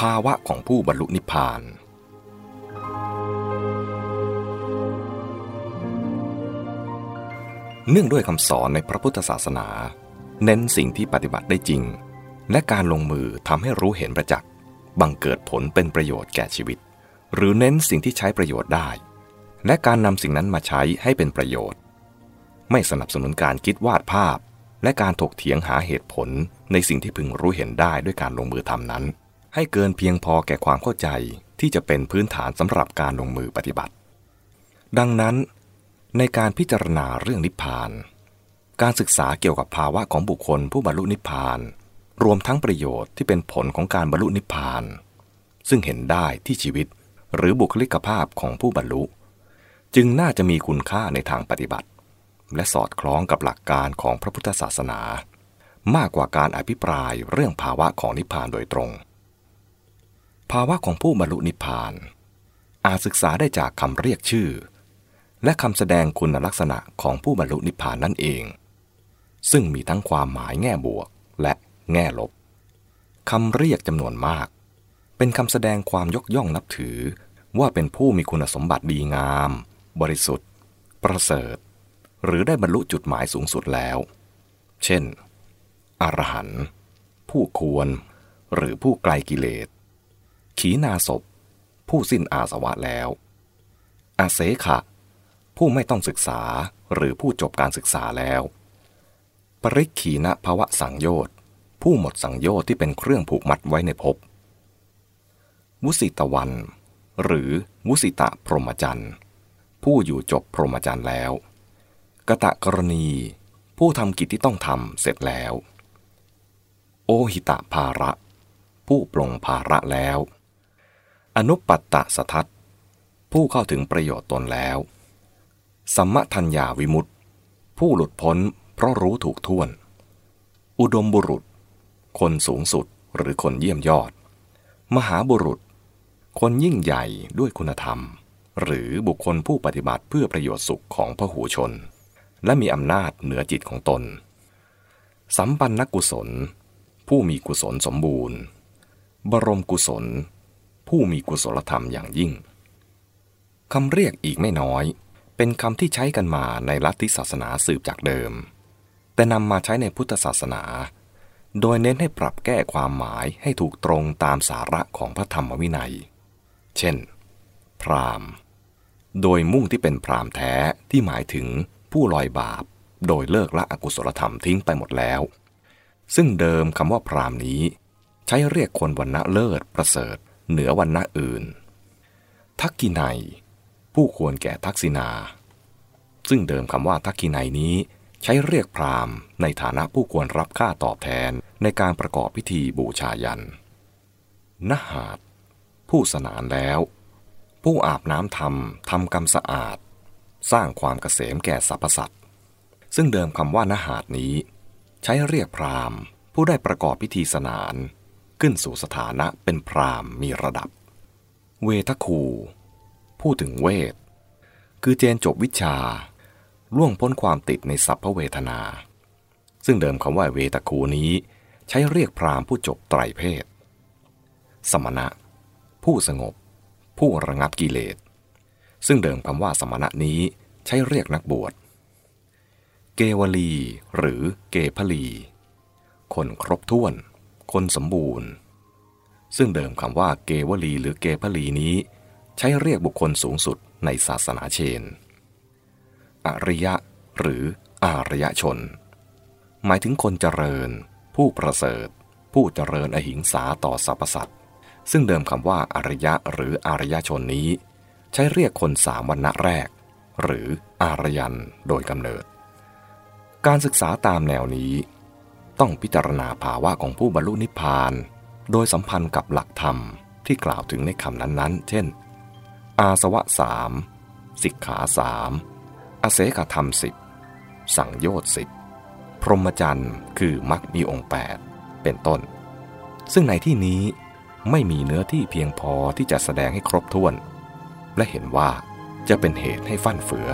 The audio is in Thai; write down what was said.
ภาวะของผู้บรรลุนิพพาน เนื่องด้วยคำสอนในพระพุทธศาสนา เน้นสิ่งที่ปฏิบัติได้จริง และการลงมือทำให้รู้เห็นประจักษ์บังเกิดผลเป็นประโยชน์แก่ชีวิต หรือเน้นสิ่งที่ใช้ประโยชน์ได้ และการนำสิ่งนั้นมาใช้ให้เป็นประโยชน์ ไม่สนับสนุนการคิดวาดภาพ และการถกเถียงหาเหตุผลในสิ่งที่พึงรู้เห็นได้ด้วยการลงมือทำนั้น ให้เกินเพียงพอแก่ความเข้าใจที่จะเป็นพื้นฐานสำหรับการลงมือปฏิบัติ ดังนั้น ในการพิจารณาเรื่องนิพพาน การศึกษาเกี่ยวกับภาวะของบุคคลผู้บรรลุนิพพาน รวมทั้งประโยชน์ที่เป็นผลของการบรรลุนิพพาน ซึ่งเห็นได้ที่ชีวิตหรือบุคลิกภาพของผู้บรรลุ จึงน่าจะมีคุณค่าในทางปฏิบัติ และสอดคล้องกับหลักการของพระพุทธศาสนา มากกว่าการอภิปรายเรื่องภาวะของนิพพานโดยตรง ภาวะของผู้บรรลุนิพพาน อาจศึกษาได้จากคำเรียกชื่อ และคำแสดงคุณลักษณะของผู้บรรลุนิพพานนั่นเอง ซึ่งมีทั้งความหมายแง่บวกและแง่ลบคำเรียกจำนวนมาก เป็นคำแสดงความยกย่องนับถือว่าเป็นผู้มีคุณสมบัติดีงาม บริสุทธิ์ ประเสริฐ หรือได้บรรลุจุดหมายสูงสุดแล้ว เช่น อรหันต์ผู้ควร หรือผู้ไกลกิเลส ขีนาศพ ผู้สิ้นอาสวะแล้ว อาเสขะ ผู้ไม่ต้องศึกษาหรือผู้จบการศึกษาแล้ว ปริกขีณภาวะสังโยชน์ผู้หมดสังโยชน์ที่เป็นเครื่องผูกมัดไว้ในภพ วุสิตวัน หรือวุสิตะพรหมจรรย์ผู้อยู่จบพรหมจรรย์แล้ว กะตะกรณี ผู้ทำกิจที่ต้องทำเสร็จแล้ว โอหิตะภาระ ผู้ปลงภาระแล้ว อนุปัตตะสทัตผู้เข้าถึงประโยชน์ตนแล้ว สัมมทัญญาวิมุตติ ผู้หลุดพ้นเพราะรู้ถูกท่วน อุดมบุรุษ คนสูงสุดหรือคนเยี่ยมยอด มหาบุรุษ คนยิ่งใหญ่ด้วยคุณธรรม หรือบุคคลผู้ปฏิบัติเพื่อประโยชน์สุขของพหูชน และมีอำนาจเหนือจิตของตน สัมปันนกุศล ผู้มีกุศลสมบูรณ์ บรมกุศล ผู้มีกุศลธรรมอย่างยิ่งคำเรียกอีกไม่น้อย เป็นคำที่ใช้กันมาในลัทธิศาสนาสืบจากเดิม แต่นำมาใช้ในพุทธศาสนา โดยเน้นให้ปรับแก้ความหมายให้ถูกตรงตามสาระของพระธรรมวินัย เช่น พรามโดยมุ่งที่เป็นพรามแท้ที่หมายถึงผู้ลอยบาป โดยเลิกละอกุศลธรรมทิ้งไปหมดแล้ว ซึ่งเดิมคำว่าพรามนี้ ใช้เรียกคนวันณะเลิศประเสริฐ เหนือวันณะอื่น ทักกินัย ผู้ควรแก่ทักษิณาซึ่งเดิมคำว่าทักกินัยนี้ใช้เรียกพราหมณ์ในฐานะผู้ควรรับค่าตอบแทนในการประกอบพิธีบูชายันนหาดผู้สนานแล้ว ผู้อาบน้ำทำทำกรรมสะอาด สร้างความเกษมแก่สรรพสัตว์ ซึ่งเดิมคำว่านหาดนี้ ใช้เรียกพราหมณ์ ผู้ได้ประกอบพิธีสนาน ขึ้นสู่สถานะเป็นพรามมีระดับ เวทคู พูดถึงเวท คือเจนจบวิชาล่วงพ้นความติดในสัพพเวทนา ซึ่งเดิมคำว่าเวทคูนี้ ใช้เรียกพรามผู้จบไตรเพศ สมณะ ผู้สงบ ผู้ระงับกิเลส ซึ่งเดิมคำว่าสมณะนี้ใช้เรียกนักบวช เกวลี หรือเกพลี คนครบถ้วน คนสมบูรณ์ ซึ่งเดิมคำว่าเกวลีหรือเกพลีนี้ ใช้เรียกบุคคลสูงสุดในศาสนาเชน อริยะหรืออารยชน หมายถึงคนเจริญ ผู้ประเสริฐ ผู้เจริญอหิงสาต่อสรรพสัตว์ซึ่งเดิมคำว่าอริยะหรืออารยชนนี้ ใช้เรียกคนสามวันณะแรก หรืออารยันโดยกำเนิด การศึกษาตามแนวนี้ ต้องพิจารณาภาวะของผู้บรรลุนิพพาน โดยสัมพันธ์กับหลักธรรมที่กล่าวถึงในคำนั้นๆ เช่น อาสวะสามสิกขาสามอเสกธรรมสิบสังโยชน์สิบพรหมจรรย์คือมรรคมีองค์ 8 เป็นต้น ซึ่งในที่นี้ไม่มีเนื้อที่เพียงพอที่จะแสดงให้ครบถ้วน และเห็นว่าจะเป็นเหตุให้ฟั่นเฟือ